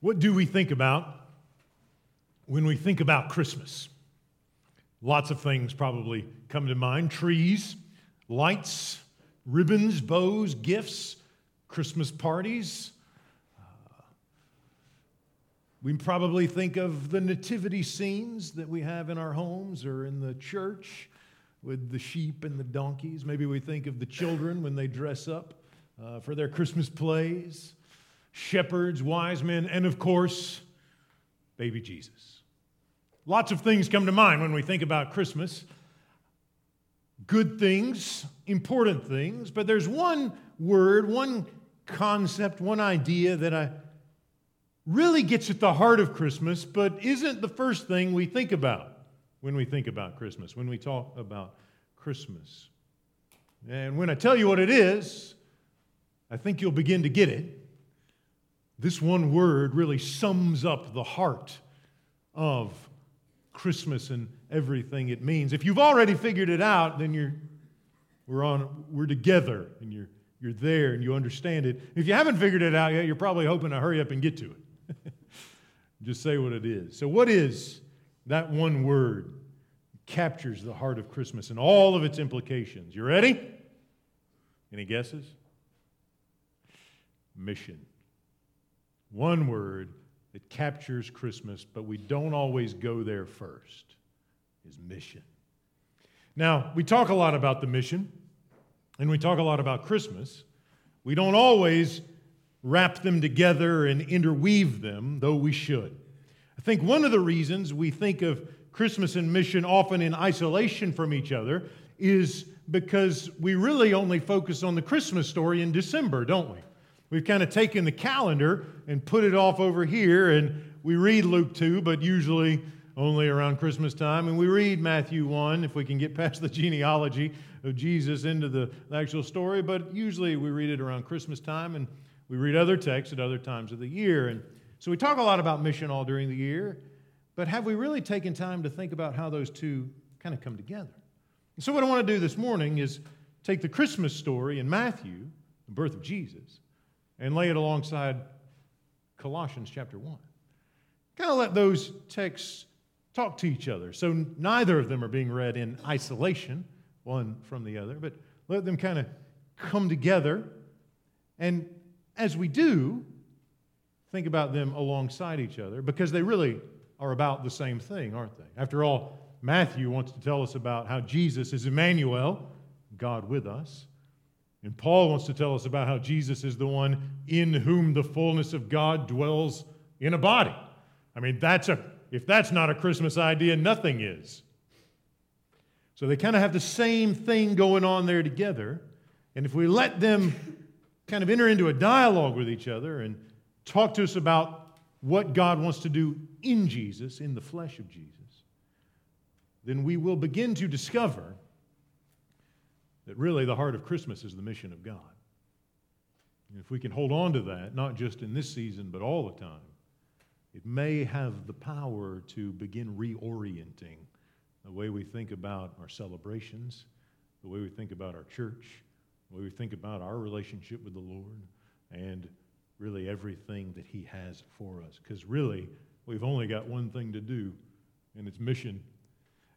What do we think about when we think about Christmas? Lots of things probably come to mind trees, lights, ribbons, bows, gifts, Christmas parties. Uh, we probably think of the nativity scenes that we have in our homes or in the church with the sheep and the donkeys. Maybe we think of the children when they dress up uh, for their Christmas plays, shepherds, wise men, and of course, baby Jesus. Lots of things come to mind when we think about Christmas. Good things, important things, but there's one word, one concept, one idea that I really gets at the heart of Christmas, but isn't the first thing we think about when we think about Christmas, when we talk about Christmas. And when I tell you what it is, I think you'll begin to get it. This one word really sums up the heart of Christmas and everything it means. If you've already figured it out, then you're we're on we're together and you're you're there and you understand it. If you haven't figured it out yet, you're probably hoping to hurry up and get to it. Just say what it is. So what is that one word that captures the heart of Christmas and all of its implications? You ready? Any guesses? mission. One word that captures Christmas, but we don't always go there first, is mission. Now, we talk a lot about the mission, and we talk a lot about Christmas. We don't always wrap them together and interweave them, though we should. I think one of the reasons we think of Christmas and mission often in isolation from each other is because we really only focus on the Christmas story in December, don't we? We've kind of taken the calendar and put it off over here, and we read Luke 2, but usually only around Christmas time. And we read Matthew 1 if we can get past the genealogy of Jesus into the actual story, but usually we read it around Christmas time, and we read other texts at other times of the year. And so we talk a lot about mission all during the year, but have we really taken time to think about how those two kind of come together? And so, what I want to do this morning is take the Christmas story in Matthew, the birth of Jesus, and lay it alongside Colossians chapter 1. Kind of let those texts talk to each other. So neither of them are being read in isolation, one from the other, but let them kind of come together. And as we do, think about them alongside each other because they really are about the same thing, aren't they? After all, Matthew wants to tell us about how Jesus is Emmanuel, God with us. And Paul wants to tell us about how Jesus is the one in whom the fullness of God dwells in a body. I mean, that's a if that's not a Christmas idea, nothing is. So they kind of have the same thing going on there together. And if we let them kind of enter into a dialogue with each other and talk to us about what God wants to do in Jesus, in the flesh of Jesus, then we will begin to discover that really the heart of Christmas is the mission of God. And if we can hold on to that, not just in this season, but all the time, it may have the power to begin reorienting the way we think about our celebrations, the way we think about our church, the way we think about our relationship with the Lord, and really everything that He has for us. Because really, we've only got one thing to do, and it's mission.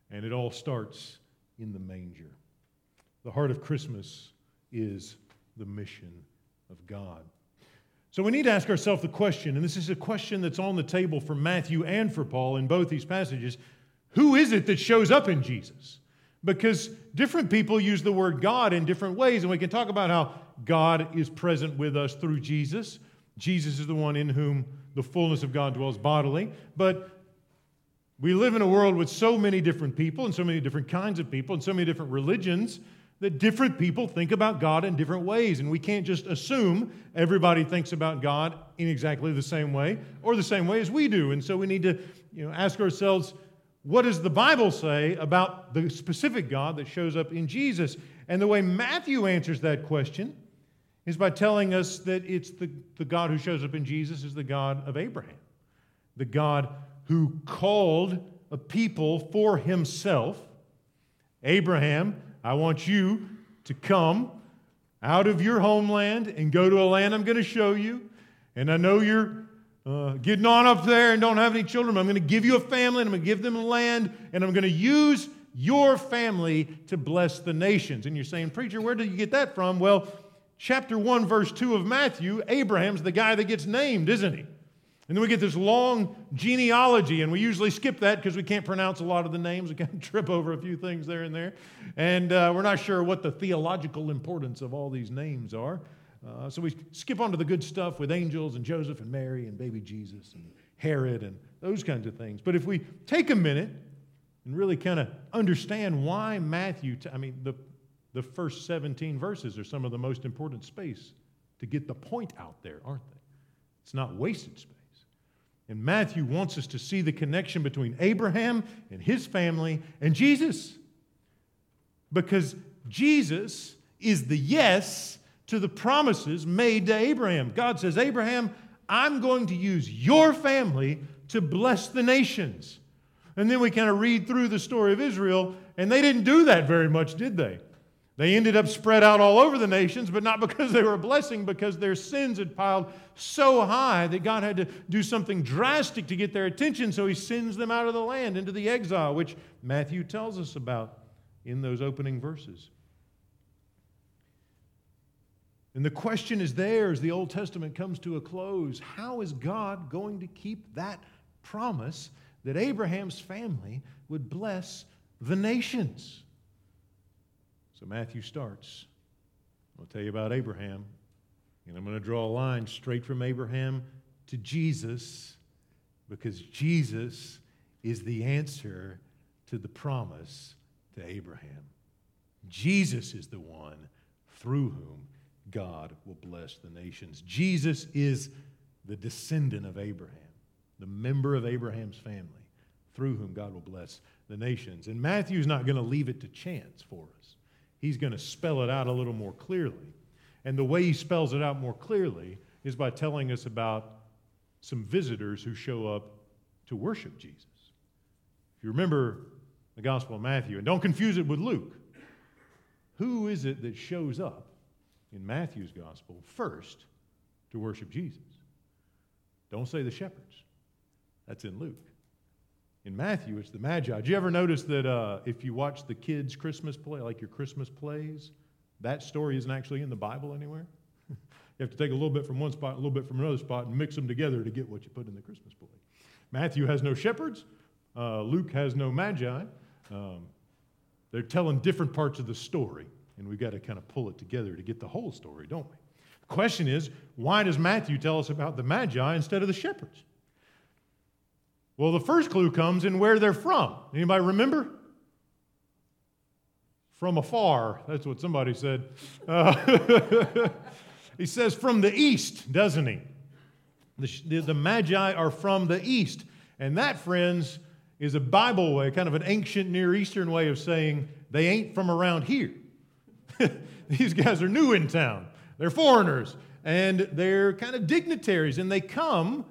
And it all starts in the manger. The heart of Christmas is the mission of God. So we need to ask ourselves the question, and this is a question that's on the table for Matthew and for Paul in both these passages who is it that shows up in Jesus? Because different people use the word God in different ways, and we can talk about how God is present with us through Jesus. Jesus is the one in whom the fullness of God dwells bodily. But we live in a world with so many different people and so many different kinds of people and so many different religions that different people think about God in different ways. And we can't just assume everybody thinks about God in exactly the same way or the same way as we do. And so we need to you know, ask ourselves, what does the Bible say about the specific God that shows up in Jesus? And the way Matthew answers that question is by telling us that it's the, the God who shows up in Jesus is the God of Abraham, the God who called a people for himself. Abraham I want you to come out of your homeland and go to a land I'm going to show you. And I know you're uh, getting on up there and don't have any children. I'm going to give you a family and I'm going to give them land and I'm going to use your family to bless the nations. And you're saying, Preacher, where did you get that from? Well, chapter 1, verse 2 of Matthew, Abraham's the guy that gets named, isn't he? And then we get this long genealogy, and we usually skip that because we can't pronounce a lot of the names. We kind of trip over a few things there and there. And uh, we're not sure what the theological importance of all these names are. Uh, so we skip on to the good stuff with angels and Joseph and Mary and baby Jesus and Herod and those kinds of things. But if we take a minute and really kind of understand why Matthew, t- I mean, the, the first 17 verses are some of the most important space to get the point out there, aren't they? It's not wasted space. And Matthew wants us to see the connection between Abraham and his family and Jesus. Because Jesus is the yes to the promises made to Abraham. God says, Abraham, I'm going to use your family to bless the nations. And then we kind of read through the story of Israel, and they didn't do that very much, did they? They ended up spread out all over the nations, but not because they were a blessing, because their sins had piled so high that God had to do something drastic to get their attention, so He sends them out of the land into the exile, which Matthew tells us about in those opening verses. And the question is there as the Old Testament comes to a close how is God going to keep that promise that Abraham's family would bless the nations? So Matthew starts. I'll tell you about Abraham, and I'm going to draw a line straight from Abraham to Jesus because Jesus is the answer to the promise to Abraham. Jesus is the one through whom God will bless the nations. Jesus is the descendant of Abraham, the member of Abraham's family, through whom God will bless the nations. And Matthew's not going to leave it to chance for us, he's going to spell it out a little more clearly. And the way he spells it out more clearly is by telling us about some visitors who show up to worship Jesus. If you remember the Gospel of Matthew, and don't confuse it with Luke, who is it that shows up in Matthew's gospel first to worship Jesus. Don't say the shepherds. That's in Luke. In Matthew, it's the Magi. Did you ever notice that uh, if you watch the kids' Christmas play, like your Christmas plays, that story isn't actually in the Bible anywhere? you have to take a little bit from one spot, a little bit from another spot, and mix them together to get what you put in the Christmas play. Matthew has no shepherds. Uh, Luke has no Magi. Um, they're telling different parts of the story. And we've got to kind of pull it together to get the whole story, don't we? The question is, why does Matthew tell us about the Magi instead of the shepherds? Well, the first clue comes in where they're from. Anybody remember? From afar. That's what somebody said. Uh, he says from the east, doesn't he? The, the Magi are from the east. And that, friends, is a Bible way, kind of an ancient Near Eastern way of saying they ain't from around here. These guys are new in town, they're foreigners, and they're kind of dignitaries, and they come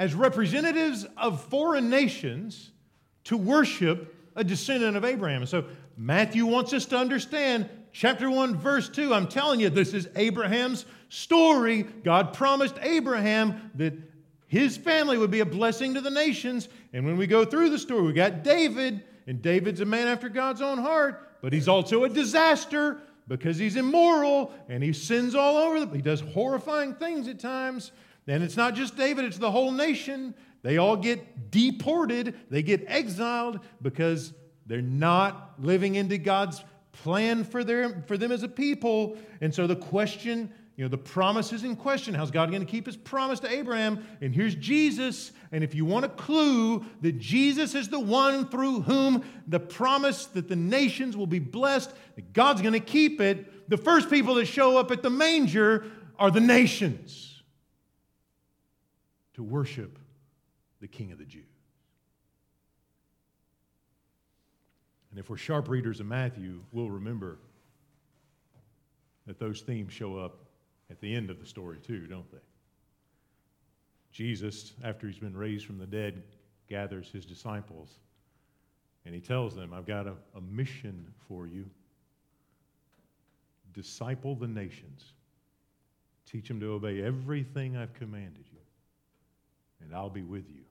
as representatives of foreign nations to worship a descendant of Abraham. So Matthew wants us to understand chapter 1, verse 2. I'm telling you, this is Abraham's story. God promised Abraham that his family would be a blessing to the nations. And when we go through the story, we got David, and David's a man after God's own heart but he's also a disaster because he's immoral and he sins all over. The, he does horrifying things at times. And it's not just David, it's the whole nation. They all get deported, they get exiled because they're not living into God's plan for, their, for them as a people. And so the question you know, the promise is in question. How's God going to keep his promise to Abraham? And here's Jesus. And if you want a clue that Jesus is the one through whom the promise that the nations will be blessed, that God's going to keep it, the first people that show up at the manger are the nations to worship the King of the Jews. And if we're sharp readers of Matthew, we'll remember that those themes show up at the end of the story, too, don't they? Jesus, after he's been raised from the dead, gathers his disciples and he tells them, I've got a, a mission for you. Disciple the nations, teach them to obey everything I've commanded you. And I'll be with you.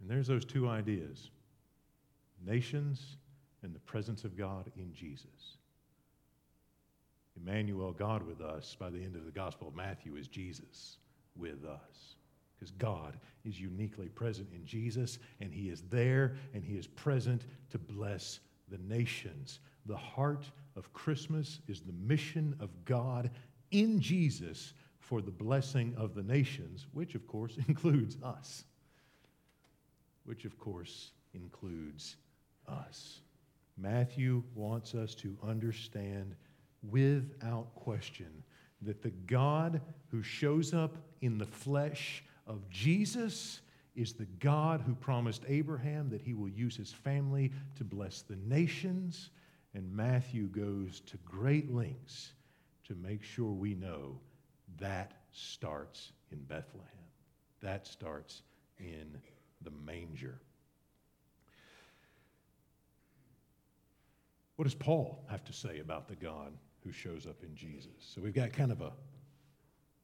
And there's those two ideas nations and the presence of God in Jesus. Emmanuel, God with us, by the end of the Gospel of Matthew, is Jesus with us. Because God is uniquely present in Jesus, and He is there, and He is present to bless the nations. The heart of Christmas is the mission of God in Jesus for the blessing of the nations, which of course includes us. Which of course includes us. Matthew wants us to understand without question that the God who shows up in the flesh of Jesus is the God who promised Abraham that he will use his family to bless the nations. And Matthew goes to great lengths to make sure we know that starts in Bethlehem. That starts in the manger. What does Paul have to say about the God who shows up in Jesus? So we've got kind of a,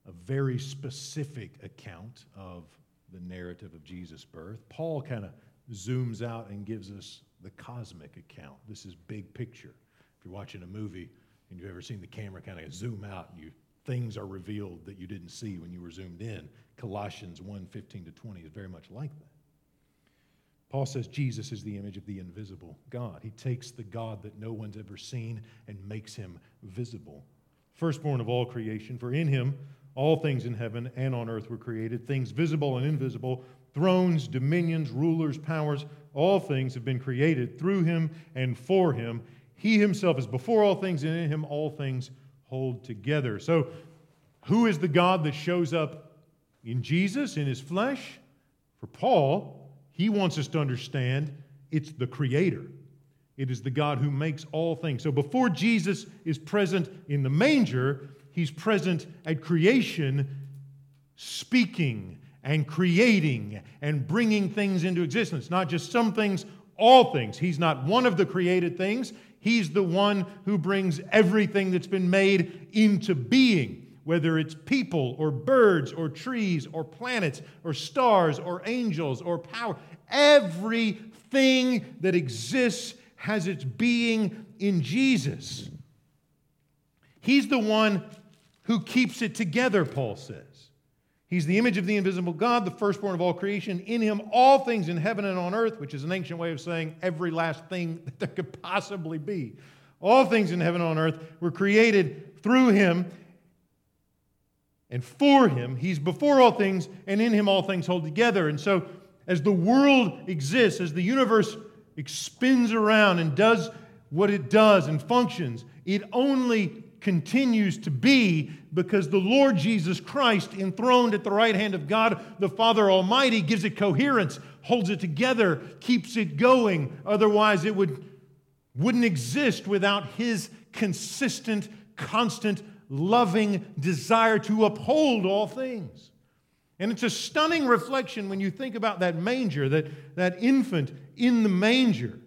a very specific account of the narrative of Jesus' birth. Paul kind of zooms out and gives us the cosmic account. This is big picture. If you're watching a movie and you've ever seen the camera kind of zoom out and you things are revealed that you didn't see when you were zoomed in. Colossians 1 15 to 20 is very much like that. Paul says Jesus is the image of the invisible God. He takes the God that no one's ever seen and makes him visible. Firstborn of all creation, for in him all things in heaven and on earth were created, things visible and invisible, thrones, dominions, rulers, powers, all things have been created through him and for him. He himself is before all things, and in him all things hold together. So, who is the God that shows up in Jesus, in his flesh? For Paul, he wants us to understand it's the Creator. It is the God who makes all things. So before Jesus is present in the manger, he's present at creation, speaking and creating and bringing things into existence. Not just some things, all things. He's not one of the created things, he's the one who brings everything that's been made into being whether it's people or birds or trees or planets or stars or angels or power. Everything that exists has its being in Jesus. He's the one who keeps it together, Paul says. He's the image of the invisible God, the firstborn of all creation. In him, all things in heaven and on earth, which is an ancient way of saying every last thing that there could possibly be. All things in heaven and on earth were created through him and for him. He's before all things, and in him all things hold together. And so, as the world exists, as the universe spins around and does what it does and functions, it only continues to be because the Lord Jesus Christ, enthroned at the right hand of God the Father Almighty, gives it coherence, holds it together, keeps it going. Otherwise, it would, wouldn't exist without His consistent, constant loving desire to uphold all things. And it's a stunning reflection when you think about that manger, that, that infant in the manger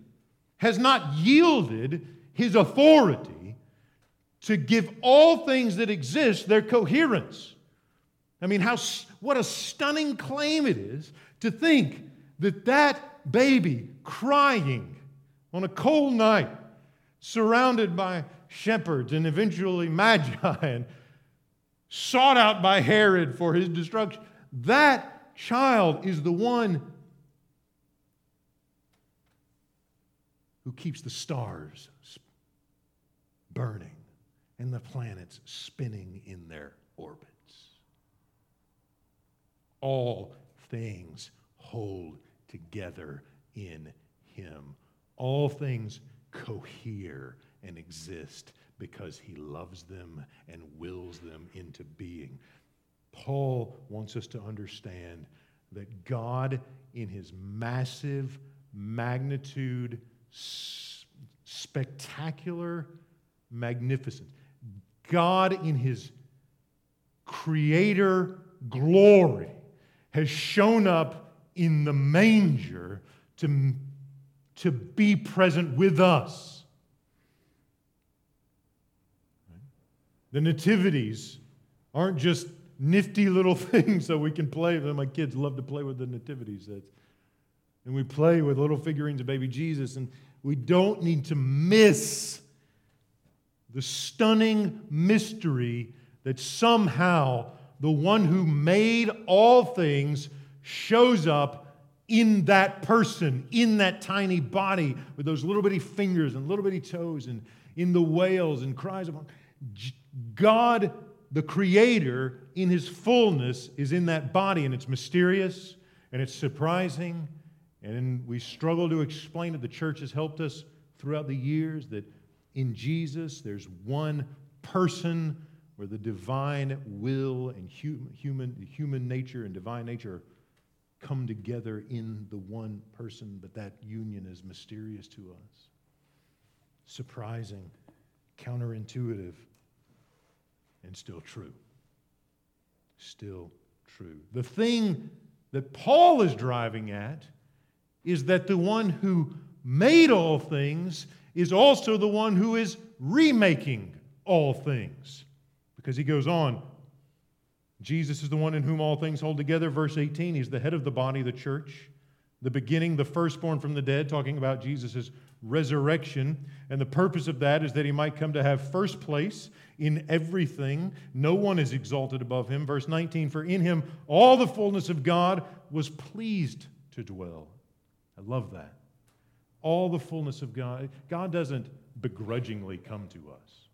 has not yielded his authority to give all things that exist their coherence. I mean, how, what a stunning claim it is to think that that baby crying on a cold night, surrounded by shepherds and eventually magi and sought out by Herod for his destruction. That child is the one who keeps the stars burning and the planets spinning in their orbits. All things hold together in him. All things cohere and exist because he loves them and wills them into being. Paul wants us to understand that God, in his massive magnitude, spectacular magnificence, God, in his creator glory, has shown up in the manger to, to be present with us The nativities aren't just nifty little things so we can play. My kids love to play with the nativity sets. And we play with little figurines of baby Jesus. And we don't need to miss the stunning mystery that somehow the one who made all things shows up in that person, in that tiny body with those little bitty fingers and little bitty toes, and in the wails and cries of God, the Creator, in His fullness, is in that body, and it's mysterious and it's surprising, and we struggle to explain it. The church has helped us throughout the years that in Jesus there's one person where the divine will and human, human nature and divine nature come together in the one person, but that union is mysterious to us. Surprising, counterintuitive, and still true. Still true. The thing that Paul is driving at is that the one who made all things is also the one who is remaking all things. Because he goes on, Jesus is the one in whom all things hold together. Verse 18, he's the head of the body, the church, the beginning, the firstborn from the dead, talking about Jesus' resurrection. And the purpose of that is that he might come to have first place in everything. No one is exalted above him. Verse 19, for in him all the fullness of God was pleased to dwell. I love that. All the fullness of God. God doesn't begrudgingly come to us.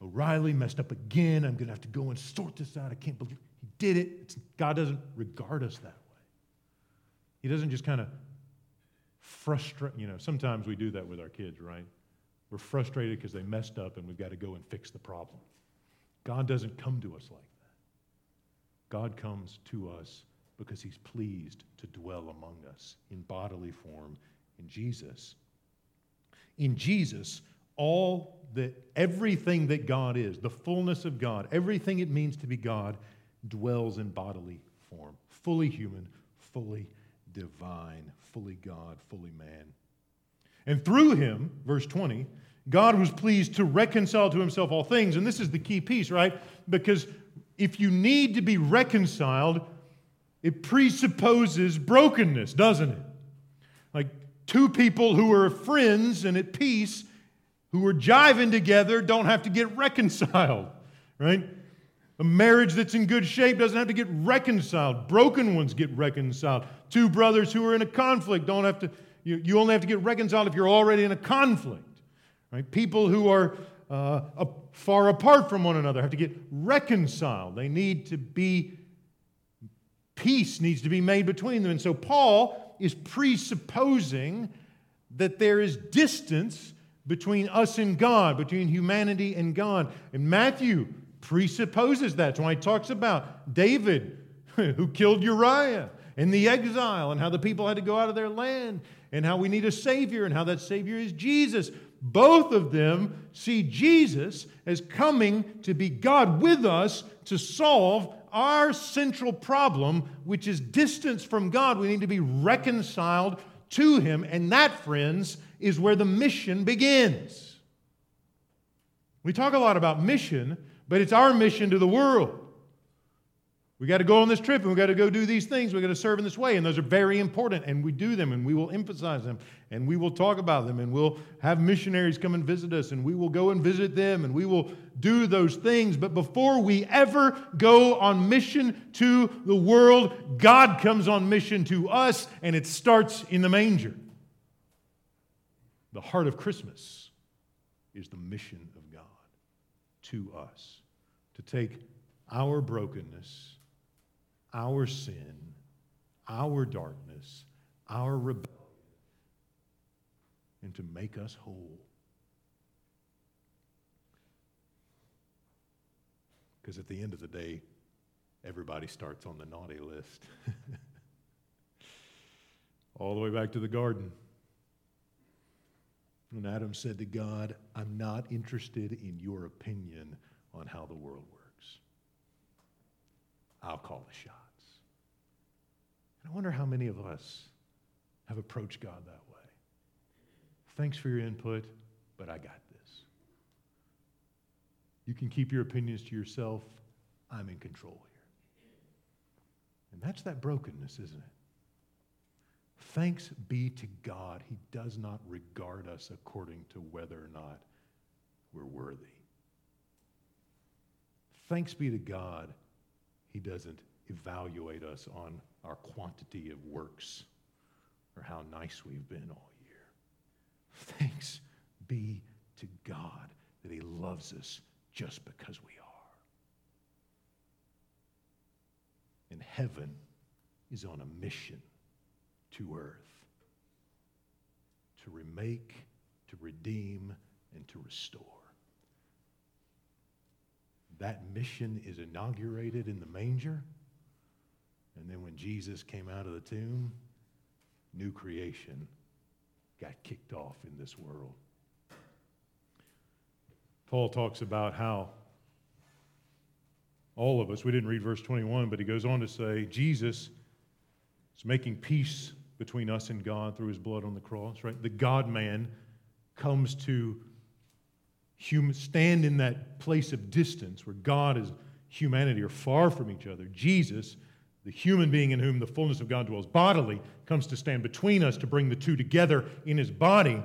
O'Reilly messed up again. I'm going to have to go and sort this out. I can't believe he did it. It's, God doesn't regard us that way. He doesn't just kind of frustrate, you know, sometimes we do that with our kids, right? We're frustrated because they messed up and we've got to go and fix the problem. God doesn't come to us like that. God comes to us because he's pleased to dwell among us in bodily form in Jesus. In Jesus, all that everything that God is, the fullness of God, everything it means to be God, dwells in bodily form, fully human, fully divine, fully God, fully man. And through him, verse 20, God was pleased to reconcile to himself all things. And this is the key piece, right? Because if you need to be reconciled, it presupposes brokenness, doesn't it? Like two people who are friends and at peace who are jiving together don't have to get reconciled, right? A marriage that's in good shape doesn't have to get reconciled. Broken ones get reconciled. Two brothers who are in a conflict don't have to, you, you only have to get reconciled if you're already in a conflict, right? People who are uh, far apart from one another have to get reconciled. They need to be, peace needs to be made between them. And so Paul is presupposing that there is distance between us and God, between humanity and God. And Matthew presupposes that. That's why he talks about David, who killed Uriah, and the exile, and how the people had to go out of their land, and how we need a Savior, and how that Savior is Jesus. Both of them see Jesus as coming to be God with us to solve our central problem, which is distance from God. We need to be reconciled to Him. And that, friends, is where the mission begins. We talk a lot about mission, but it's our mission to the world. We got to go on this trip and we got to go do these things. We got to serve in this way. And those are very important. And we do them and we will emphasize them and we will talk about them and we'll have missionaries come and visit us and we will go and visit them and we will do those things. But before we ever go on mission to the world, God comes on mission to us and it starts in the manger. The heart of Christmas is the mission of God to us to take our brokenness, our sin, our darkness, our rebellion, and to make us whole. Because at the end of the day, everybody starts on the naughty list. All the way back to the garden. When Adam said to God, I'm not interested in your opinion on how the world works. I'll call the shots. And I wonder how many of us have approached God that way. Thanks for your input, but I got this. You can keep your opinions to yourself. I'm in control here. And that's that brokenness, isn't it? Thanks be to God, He does not regard us according to whether or not we're worthy. Thanks be to God, He doesn't evaluate us on our quantity of works or how nice we've been all year. Thanks be to God that He loves us just because we are. And heaven is on a mission to earth to remake, to redeem, and to restore. That mission is inaugurated in the manger. And then when Jesus came out of the tomb, new creation got kicked off in this world. Paul talks about how all of us, we didn't read verse 21, but he goes on to say, Jesus is making peace between us and God through his blood on the cross, right? The God man comes to human, stand in that place of distance where God and humanity are far from each other. Jesus, the human being in whom the fullness of God dwells bodily, comes to stand between us to bring the two together in his body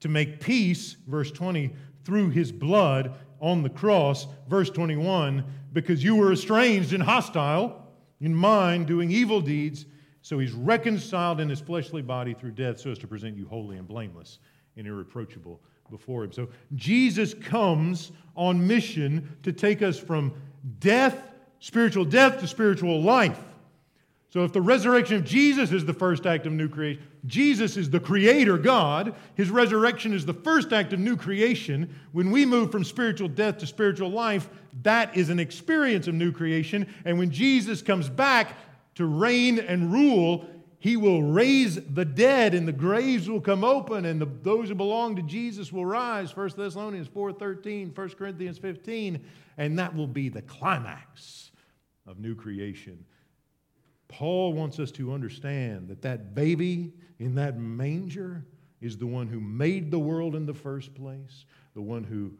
to make peace, verse 20, through his blood on the cross, verse 21, because you were estranged and hostile in mind, doing evil deeds so he's reconciled in his fleshly body through death so as to present you holy and blameless and irreproachable before him. So Jesus comes on mission to take us from death, spiritual death, to spiritual life. So if the resurrection of Jesus is the first act of new creation, Jesus is the creator God. His resurrection is the first act of new creation. When we move from spiritual death to spiritual life, that is an experience of new creation. And when Jesus comes back, to reign and rule, he will raise the dead and the graves will come open and the, those who belong to jesus will rise 1 thessalonians 4.13 1 corinthians 15 and that will be the climax of new creation paul wants us to understand that that baby in that manger is the one who made the world in the first place the one who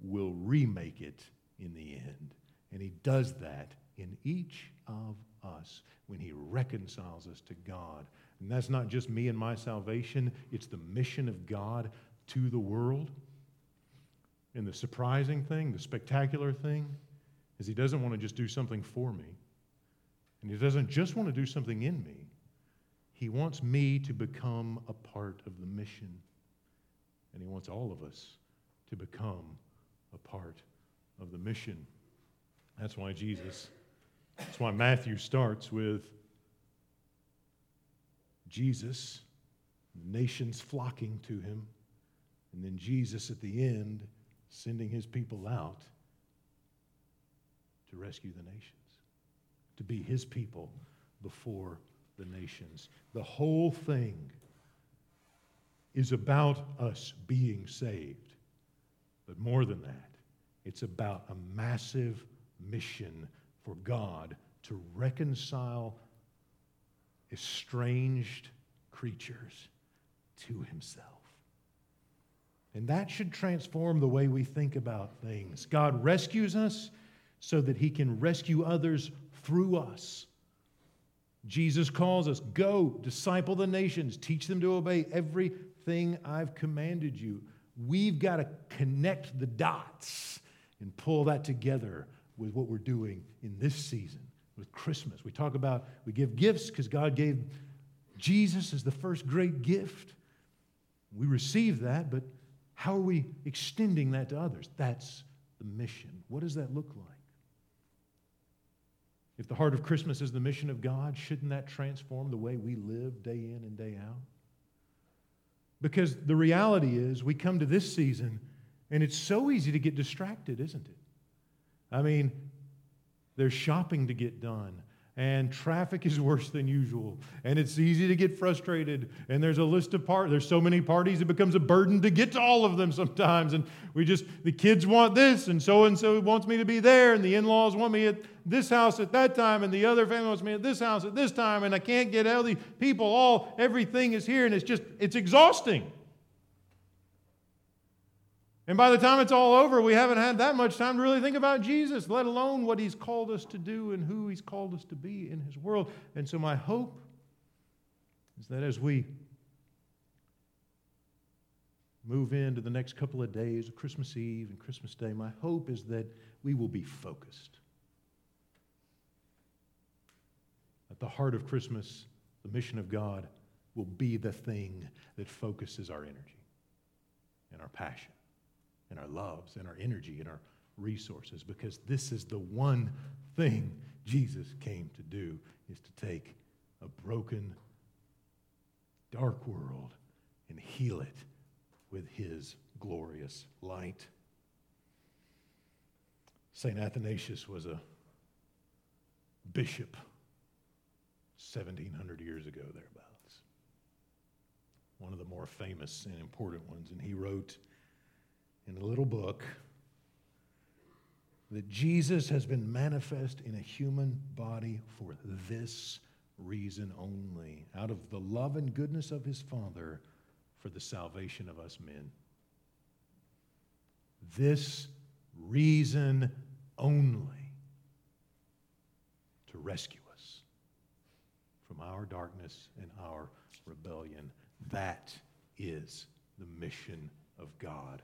will remake it in the end and he does that in each of us when He reconciles us to God. And that's not just me and my salvation, it's the mission of God to the world. And the surprising thing, the spectacular thing, is He doesn't want to just do something for me. And He doesn't just want to do something in me. He wants me to become a part of the mission. And He wants all of us to become a part of the mission. That's why Jesus that's why Matthew starts with Jesus, nations flocking to him, and then Jesus at the end sending his people out to rescue the nations, to be his people before the nations. The whole thing is about us being saved. But more than that, it's about a massive mission for God to reconcile estranged creatures to himself. And that should transform the way we think about things. God rescues us so that he can rescue others through us. Jesus calls us go, disciple the nations, teach them to obey everything I've commanded you. We've got to connect the dots and pull that together with what we're doing in this season with Christmas. We talk about, we give gifts because God gave Jesus as the first great gift. We receive that, but how are we extending that to others? That's the mission. What does that look like? If the heart of Christmas is the mission of God, shouldn't that transform the way we live day in and day out? Because the reality is, we come to this season and it's so easy to get distracted, isn't it? I mean, there's shopping to get done, and traffic is worse than usual, and it's easy to get frustrated. And there's a list of part. There's so many parties, it becomes a burden to get to all of them sometimes. And we just the kids want this, and so and so wants me to be there, and the in-laws want me at this house at that time, and the other family wants me at this house at this time, and I can't get all these people. All everything is here, and it's just it's exhausting. And by the time it's all over, we haven't had that much time to really think about Jesus, let alone what he's called us to do and who he's called us to be in his world. And so, my hope is that as we move into the next couple of days of Christmas Eve and Christmas Day, my hope is that we will be focused. At the heart of Christmas, the mission of God will be the thing that focuses our energy and our passion and our loves and our energy and our resources because this is the one thing Jesus came to do is to take a broken dark world and heal it with his glorious light. St. Athanasius was a bishop 1700 years ago, thereabouts. One of the more famous and important ones. And he wrote in a little book that Jesus has been manifest in a human body for this reason only, out of the love and goodness of his Father for the salvation of us men. This reason only to rescue us from our darkness and our rebellion. That is the mission of God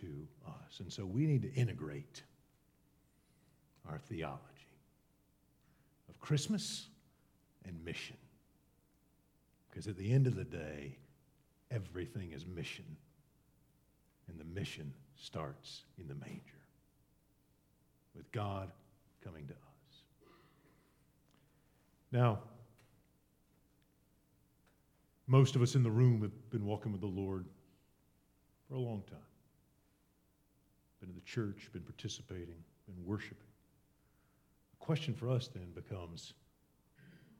to us. And so we need to integrate our theology of Christmas and mission. Because at the end of the day, everything is mission. And the mission starts in the manger with God coming to us. Now, most of us in the room have been walking with the Lord for a long time. Been in the church, been participating, been worshiping. The question for us then becomes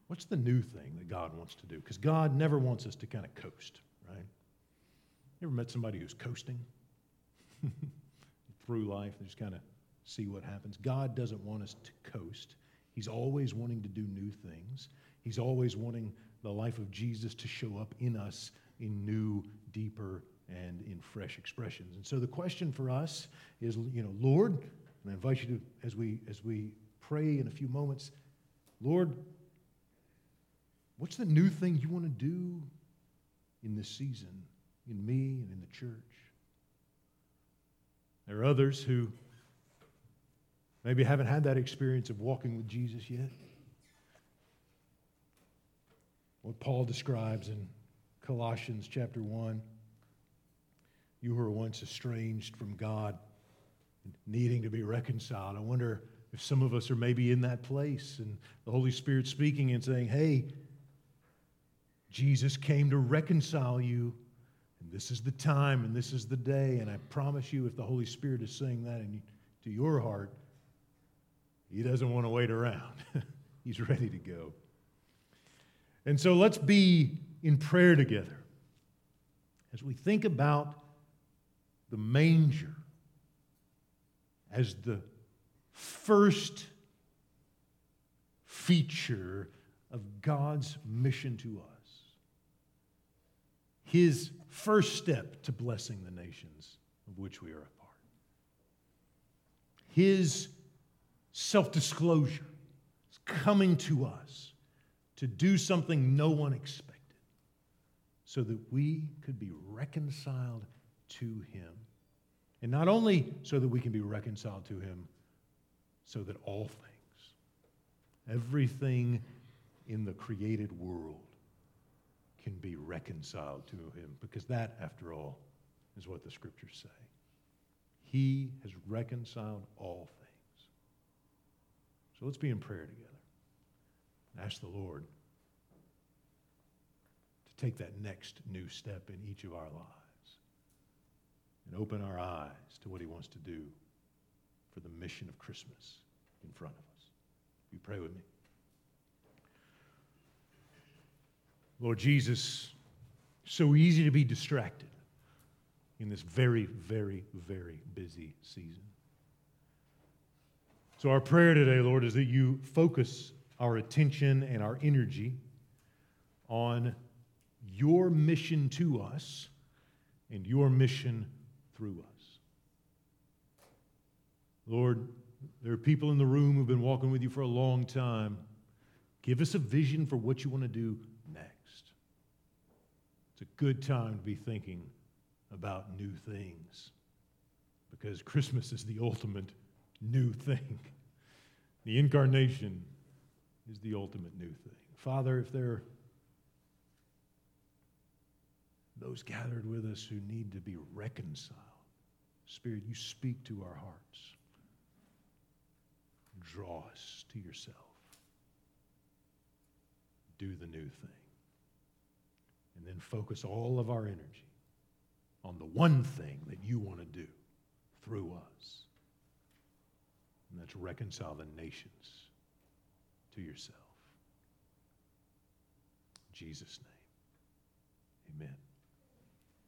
what's the new thing that God wants to do? Because God never wants us to kind of coast, right? You ever met somebody who's coasting through life? They just kind of see what happens. God doesn't want us to coast. He's always wanting to do new things. He's always wanting the life of Jesus to show up in us in new, deeper, and in fresh expressions. And so the question for us is, you know, Lord, and I invite you to, as we as we pray in a few moments, Lord, what's the new thing you want to do in this season, in me and in the church? There are others who maybe haven't had that experience of walking with Jesus yet. What Paul describes in Colossians chapter 1 you who were once estranged from God, needing to be reconciled. I wonder if some of us are maybe in that place and the Holy Spirit speaking and saying, hey, Jesus came to reconcile you, and this is the time and this is the day. And I promise you, if the Holy Spirit is saying that in, to your heart, He doesn't want to wait around. He's ready to go. And so let's be in prayer together as we think about the manger as the first feature of God's mission to us. His first step to blessing the nations of which we are a part. His self disclosure is coming to us to do something no one expected so that we could be reconciled to him. And not only so that we can be reconciled to him, so that all things, everything in the created world, can be reconciled to him. Because that, after all, is what the scriptures say. He has reconciled all things. So let's be in prayer together. Ask the Lord to take that next new step in each of our lives and open our eyes to what He wants to do for the mission of Christmas in front of us. You pray with me. Lord Jesus, so easy to be distracted in this very, very, very busy season. So, our prayer today, Lord, is that you focus our attention and our energy on your mission to us and your mission through us. Lord, there are people in the room who've been walking with you for a long time. Give us a vision for what you want to do next. It's a good time to be thinking about new things because Christmas is the ultimate new thing. The incarnation is the ultimate new thing. Father, if there are those gathered with us who need to be reconciled, Spirit, you speak to our hearts. Draw us to yourself. Do the new thing. And then focus all of our energy on the one thing that you want to do through us. And that's reconcile the nations to yourself. In Jesus' name, amen.